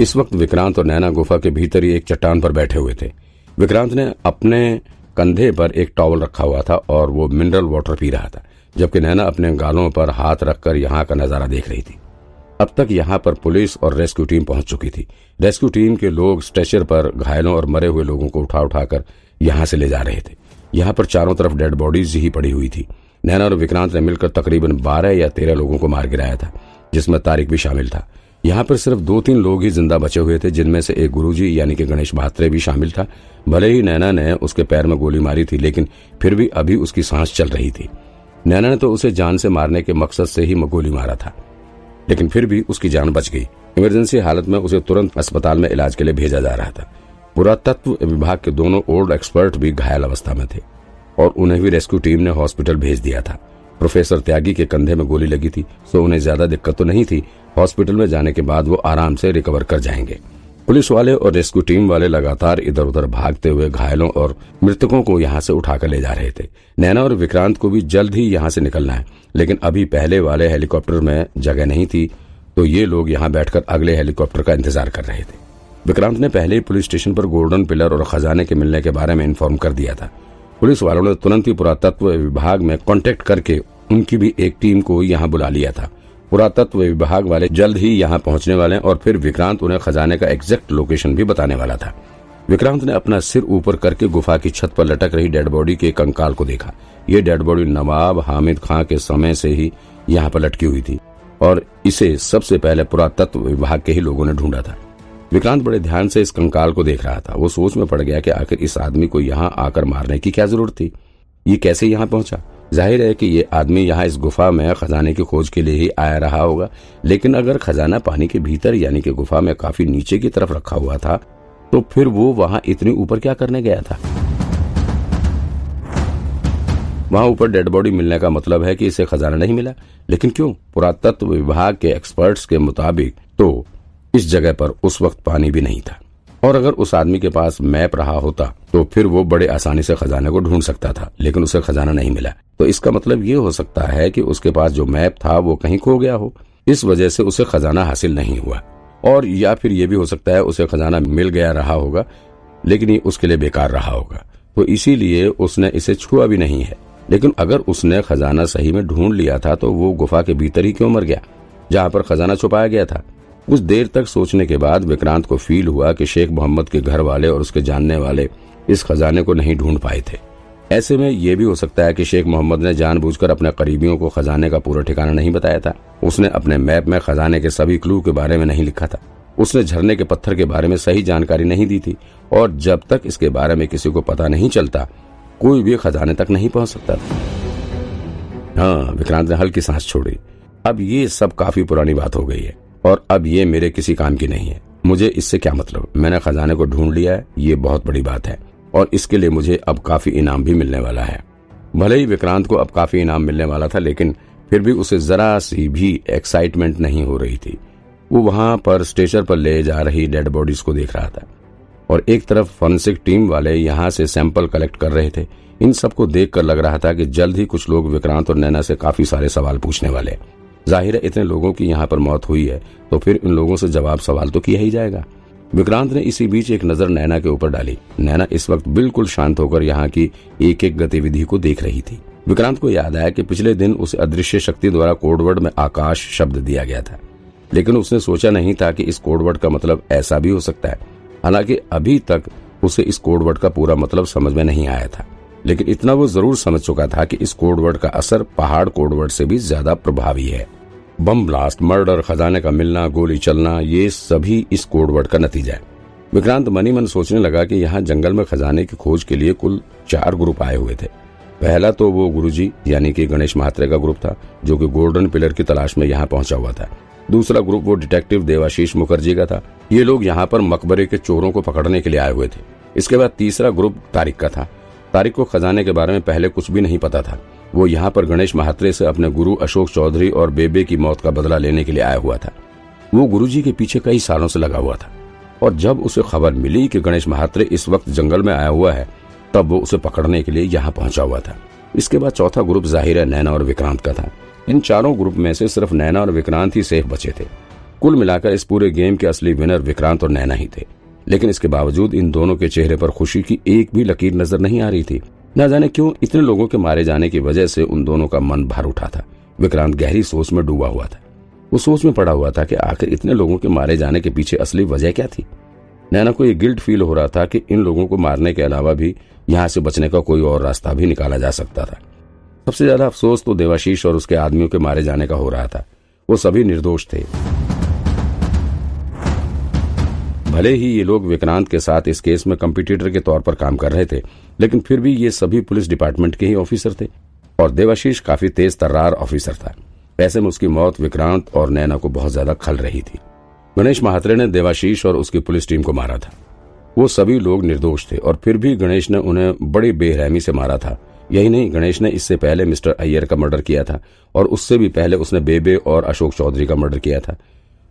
इस वक्त विक्रांत और नैना गुफा के भीतर ही एक चट्टान पर बैठे हुए थे। विक्रांत ने अपने कंधे पर एक टॉवल रखा हुआ था और वो मिनरल वाटर पी रहा था, जबकि नैना अपने गालों पर हाथ रखकर यहाँ का नज़ारा देख रही थी। अब तक यहाँ पर पुलिस और रेस्क्यू टीम पहुँच चुकी थी। रेस्क्यू टीम के लोग स्ट्रेचर पर घायलों और मरे हुए लोगों को उठा उठाकर यहाँ से ले जा रहे थे। यहाँ पर चारों तरफ़ डेड बॉडीज ही पड़ी हुई थी। नैना और विक्रांत ने मिलकर तकरीबन बारह या तेरह लोगों को मार गिराया था, जिसमें तारिक भी शामिल था। यहाँ पर सिर्फ़ दो तीन लोग ही ज़िंदा बचे हुए थे, जिनमें से एक गुरुजी यानी कि गणेश महात्रे भी शामिल था। भले ही नैना ने उसके पैर में गोली मारी थी, लेकिन फिर भी अभी उसकी सांस चल रही थी। नैना ने तो उसे जान से मारने के मकसद से ही गोली मारा था, लेकिन फिर भी उसकी जान बच गई। इमरजेंसी हालत में उसे तुरंत अस्पताल में इलाज के लिए भेजा जा रहा था। पुरातत्व विभाग के दोनों ओल्ड एक्सपर्ट भी घायल अवस्था में थे, और उन्हें भी रेस्क्यू टीम ने हॉस्पिटल भेज दिया था। प्रोफेसर त्यागी के कंधे में गोली लगी थी, सो उन्हें ज़्यादा दिक्कत तो नहीं थी हॉस्पिटल में जाने के बाद वो आराम से रिकवर कर जाएँगे। पुलिस वाले और रेस्क्यू टीम वाले लगातार इधर उधर भागते हुए घायलों और मृतकों को यहाँ से उठाकर ले जा रहे थे। नैना और विक्रांत को भी जल्द ही यहाँ से निकलना है, लेकिन अभी पहले वाले हेलीकॉप्टर में जगह नहीं थी तो ये लोग यहाँ बैठकर अगले हेलीकॉप्टर का इंतज़ार कर रहे थे। विक्रांत ने पहले ही पुलिस स्टेशन पर गोल्डन पिलर और खजाने के मिलने के बारे में इन्फॉर्म कर दिया था। पुलिस वालों ने तुरंत ही पुरातत्व विभाग में कांटेक्ट करके उनकी भी एक टीम को यहाँ बुला लिया था। पुरातत्व विभाग वाले जल्द ही यहाँ पहुँचने वाले और फिर विक्रांत उन्हें खजाने का एग्जैक्ट लोकेशन भी बताने वाला था। विक्रांत ने अपना सिर ऊपर करके गुफा की छत पर लटक रही डेड बॉडी के कंकाल को देखा। ये डेड बॉडी नवाब हामिद खां के समय से ही यहाँ पर लटकी हुई थी और इसे सबसे पहले पुरातत्व विभाग के ही लोगों ने ढूंढा था। विक्रांत बड़े ध्यान से इस कंकाल को देख रहा था। वो सोच में पड़ गया कि आखिर इस आदमी को यहाँ आकर मारने की क्या ज़रूरत थी? ये कैसे यहाँ पहुँचा? ज़ाहिर है कि ये आदमी यहाँ इस गुफा में खजाने की खोज के लिए ही आया रहा होगा, लेकिन अगर खजाना पानी के भीतर यानी कि गुफा में काफ़ी नीचे की तरफ़ रखा हुआ था तो फिर वो वहाँ इतनी ऊपर क्या करने गया था? वहाँ ऊपर डेड बॉडी मिलने का मतलब है कि इसे खजाना नहीं मिला। लेकिन क्यों? पुरातत्व विभाग के एक्सपर्ट्स के मुताबिक तो इस जगह पर उस वक्त पानी भी नहीं था। और अगर उस आदमी के पास मैप रहा होता तो फिर वो बड़े आसानी से खजाने को ढूंढ सकता था, लेकिन उसे खजाना नहीं मिला। तो इसका मतलब ये हो सकता है कि उसके पास जो मैप था, वो कहीं खो गया हो। इस वजह से उसे खजाना हासिल नहीं हुआ। और या फिर ये भी हो सकता है उसे खजाना मिल गया रहा होगा, लेकिन ये उसके लिए बेकार रहा होगा। तो इसीलिए उसने इसे छुआ भी नहीं है। लेकिन अगर उसने खजाना सही में ढूंढ लिया था तो वो गुफा के भीतर ही क्यों मर गया, जहाँ पर खजाना छुपाया गया था? कुछ देर तक सोचने के बाद विक्रांत को फील हुआ कि शेख मोहम्मद के घर वाले और उसके जानने वाले इस खजाने को नहीं ढूंढ पाए थे। ऐसे में यह भी हो सकता है कि शेख मोहम्मद ने जानबूझकर अपने करीबियों को खजाने का पूरा ठिकाना नहीं बताया था। उसने अपने मैप में खजाने के सभी क्लू के बारे में नहीं लिखा था। उसने झरने के पत्थर के बारे में सही जानकारी नहीं दी थी और जब तक इसके बारे में किसी को पता नहीं चलता, कोई भी खजाने तक नहीं पहुँच सकता था। हाँ विक्रांत ने हल्की सांस छोड़ी। अब ये सब काफ़ी पुरानी बात हो गई है और अब ये मेरे किसी काम की नहीं है। मुझे इससे क्या मतलब? मैंने खजाने को ढूंढ लिया है, ये बहुत बड़ी बात है। और इसके लिए मुझे अब काफ़ी इनाम भी मिलने वाला है। भले ही विक्रांत को अब काफ़ी इनाम मिलने वाला था, लेकिन फिर भी उसे जरा सी भी एक्साइटमेंट नहीं हो रही थी। वो वहाँ पर स्टेशन पर ले जा रही डेड बॉडीज को देख रहा था। और एक तरफ़ फॉरेंसिक टीम वाले यहाँ से सैंपल कलेक्ट कर रहे थे। इन सबको देखकर लग रहा था कि जल्द ही कुछ लोग विक्रांत और नैना से काफ़ी सारे सवाल पूछने वाले ज़ाहिर है, इतने लोगों की यहाँ पर मौत हुई है तो फिर इन लोगों से जवाब सवाल तो किया ही जाएगा। विक्रांत ने इसी बीच एक नज़र नैना के ऊपर डाली। नैना इस वक्त बिल्कुल शांत होकर यहाँ की एक एक गतिविधि को देख रही थी। विक्रांत को याद आया कि पिछले दिन उसे अदृश्य शक्ति द्वारा कोडवर्ड में आकाश शब्द दिया गया था। लेकिन उसने सोचा नहीं था कि इस कोडवर्ड का मतलब ऐसा भी हो सकता है। हालाँकि अभी तक उसे इस कोडवर्ड का पूरा मतलब समझ में नहीं आया था। लेकिन इतना वो ज़रूर समझ चुका था कि इस कोडवर्ड का असर पहाड़ कोडवर्ड से भी ज़्यादा प्रभावी है। बम ब्लास्ट, मर्डर, खजाने का मिलना, गोली चलना, ये सभी इस कोडवर्ड का नतीजा है। विक्रांत मनी मन सोचने लगा कि यहाँ जंगल में खजाने की खोज के लिए कुल चार ग्रुप आए हुए थे। पहला तो वो गुरुजी, यानी कि गणेश महात्रे का ग्रुप था, जो कि गोल्डन पिलर की तलाश में यहाँ पहुँचा हुआ था। दूसरा ग्रुप वो डिटेक्टिव देवाशीष मुखर्जी का था। ये लोग यहाँ पर मकबरे के चोरों को पकड़ने के लिए आए हुए थे। इसके बाद तीसरा ग्रुप तारिक का था। तारिक को खजाने के बारे में पहले कुछ भी नहीं पता था। वो यहाँ पर गणेश महात्रे से अपने गुरु अशोक चौधरी और बेबे की मौत का बदला लेने के लिए आया हुआ था। वो गुरुजी के पीछे कई सालों से लगा हुआ था। और जब उसे खबर मिली कि गणेश महात्रे इस वक्त जंगल में आया हुआ है, तब वो उसे पकड़ने के लिए यहाँ पहुँचा हुआ था। इसके बाद चौथा ग्रुप ज़ाहिर है नैना और विक्रांत का था। इन चारों ग्रुप में से सिर्फ़ नैना और विक्रांत ही सेफ़ बचे थे। कुल मिलाकर इस पूरे गेम के असली विनर विक्रांत और नैना ही थे। लेकिन इसके बावजूद इन दोनों के चेहरे पर खुशी की एक भी लकीर नज़र नहीं आ रही थी। न जाने क्यों इतने लोगों के मारे जाने की वजह से उन दोनों का मन भर उठा था। विक्रांत गहरी सोच में डूबा हुआ था। वो सोच में पड़ा हुआ था कि आखिर इतने लोगों के मारे जाने के पीछे असली वजह क्या थी? नैना को ये गिल्ट फील हो रहा था कि इन लोगों को मारने के अलावा भी यहाँ से बचने का कोई और रास्ता भी निकाला जा सकता था। सबसे ज़्यादा अफसोस तो देवाशीष और उसके आदमियों के मारे जाने का हो रहा था। वो सभी निर्दोष थे। भले ही ये लोग विक्रांत के साथ इस केस में कंपिटिटर के तौर पर काम कर रहे थे, लेकिन फिर भी ये सभी पुलिस डिपार्टमेंट के ही ऑफिसर थे। और देवाशीष काफ़ी तेज तर्रार ऑफिसर था। ऐसे में उसकी मौत विक्रांत और नैना को बहुत ज़्यादा खल रही थी। गणेश महात्रे ने देवाशीष और उसकी पुलिस टीम को मारा था। वो सभी लोग निर्दोष थे और फिर भी गणेश ने उन्हें बड़ी बेरहमी से मारा था। यही नहीं, गणेश ने इससे पहले मिस्टर अय्यर का मर्डर किया था और उससे भी पहले उसने बेबे और अशोक चौधरी का मर्डर किया था।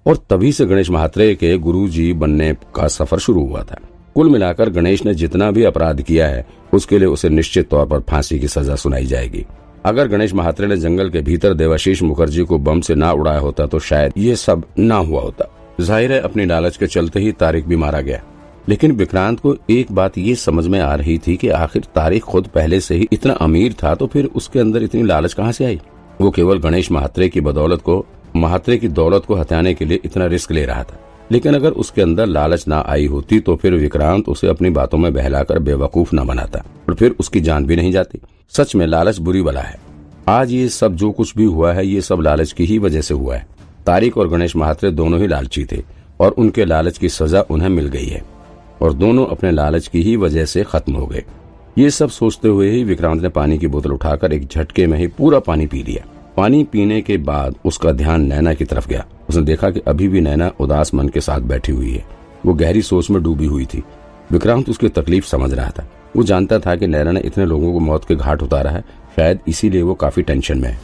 और तभी से गणेश महात्रे के गुरु जी बनने का सफ़र शुरू हुआ था। कुल मिलाकर गणेश ने जितना भी अपराध किया है, उसके लिए उसे निश्चित तौर पर फांसी की सजा सुनाई जाएगी। अगर गणेश महात्रे ने जंगल के भीतर देवाशीष मुखर्जी को बम से ना उड़ाया होता तो शायद ये सब ना हुआ होता। ज़ाहिर है, अपनी लालच के चलते ही तारिक भी मारा गया। लेकिन विक्रांत को एक बात ये समझ में आ रही थी कि आखिर तारिक खुद पहले से ही इतना अमीर था तो फिर उसके अंदर इतनी लालच कहाँ से आई? वो केवल गणेश महात्रे की बदौलत को महात्रे की दौलत को हथियाने के लिए इतना रिस्क ले रहा था। लेकिन अगर उसके अंदर लालच ना आई होती तो फिर विक्रांत उसे अपनी बातों में बहलाकर बेवकूफ़ न बनाता और फिर उसकी जान भी नहीं जाती। सच में लालच बुरी बला है। आज ये सब जो कुछ भी हुआ है, ये सब लालच की ही वजह से हुआ है। तारिक और गणेश महात्रे दोनों ही लालची थे और उनके लालच की सजा उन्हें मिल गई है और दोनों अपने लालच की ही वजह से खत्म हो गए। ये सब सोचते हुए ही विक्रांत ने पानी की बोतल उठाकर एक झटके में ही पूरा पानी पी लिया। पानी पीने के बाद उसका ध्यान नैना की तरफ़ गया। उसने देखा कि अभी भी नैना उदास मन के साथ बैठी हुई है। वो गहरी सोच में डूबी हुई थी। विक्रांत उसकी तकलीफ़ समझ रहा था। वो जानता था कि नैना ने इतने लोगों को मौत के घाट उतारा है। शायद इसीलिए वो काफ़ी टेंशन में है।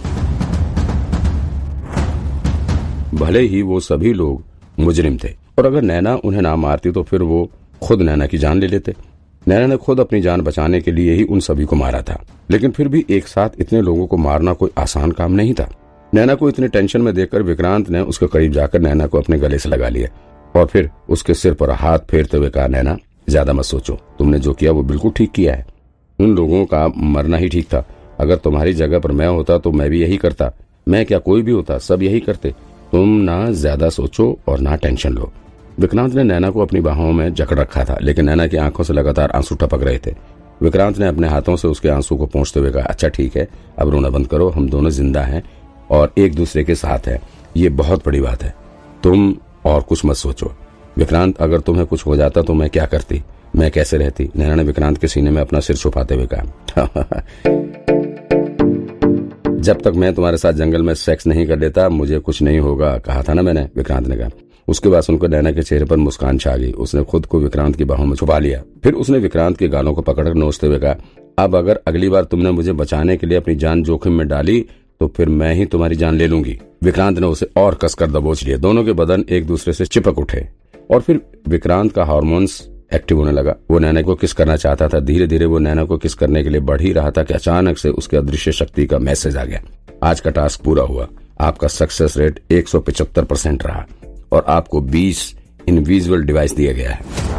भले ही वो सभी लोग मुजरिम थे, और अगर नैना उन्हें ना मारती तो फिर वो खुद नैना की जान ले लेते। नैना ने खुद अपनी जान बचाने के लिए ही उन सभी को मारा था। लेकिन फिर भी एक साथ इतने लोगों को मारना कोई आसान काम नहीं था। नैना को इतने टेंशन में देखकर विक्रांत ने उसके करीब जाकर नैना को अपने गले से लगा लिया और फिर उसके सिर पर हाथ फेरते हुए कहा, नैना, ज़्यादा मत सोचो। तुमने जो किया वो बिल्कुल ठीक किया है। उन लोगों का मरना ही ठीक था। अगर तुम्हारी जगह पर मैं होता तो मैं भी यही करता। मैं क्या कोई भी होता, सब यही करते। तुम ना ज़्यादा सोचो और ना टेंशन लो। विक्रांत ने नैना को अपनी बाहों में जकड़ रखा था, लेकिन नैना की आँखों से लगातार आँसू टपक रहे थे। विक्रांत ने अपने हाथों से उसके आँसू को पहुँचते हुए कहा अच्छा ठीक है, अब रोना बंद करो, हम दोनों ज़िंदा हैं और एक दूसरे के साथ हैं। ये बहुत बड़ी बात है। तुम और कुछ मत सोचो। विक्रांत, अगर तुम्हें कुछ हो जाता तो मैं क्या करती? मैं कैसे रहती? नैना ने विक्रांत के सीने में अपना सिर छुपाते हुए कहा, जब तक मैं तुम्हारे साथ जंगल में सेक्स नहीं कर लेता मुझे कुछ नहीं होगा, कहा था ना मैंने, विक्रांत ने कहा। उसके बाद सुनकर नैना के चेहरे पर मुस्कान छा गई। उसने खुद को विक्रांत की बाहों में छुपा लिया। फिर उसने विक्रांत के गालों को पकड़कर नोचते हुए कहा, अब अगर अगली बार तुमने मुझे बचाने के लिए अपनी जान जोखिम में डाली तो फिर मैं ही तुम्हारी जान ले लूँगी। विक्रांत ने उसे और कसकर दबोच लिया। दोनों के बदन एक दूसरे से चिपक उठे और फिर विक्रांत का हार्मोन्स एक्टिव होने लगा। वो नैना को किस करना चाहता था? धीरे धीरे वो नैना को किस करने के लिए बढ़ ही रहा था कि अचानक से उसके अदृश्य शक्ति का मैसेज आ गया। आज का टास्क पूरा हुआ। आपका सक्सेस रेट एक परसेंट रहा। और आपको 20 इनविजुअल डिवाइस दिया गया है।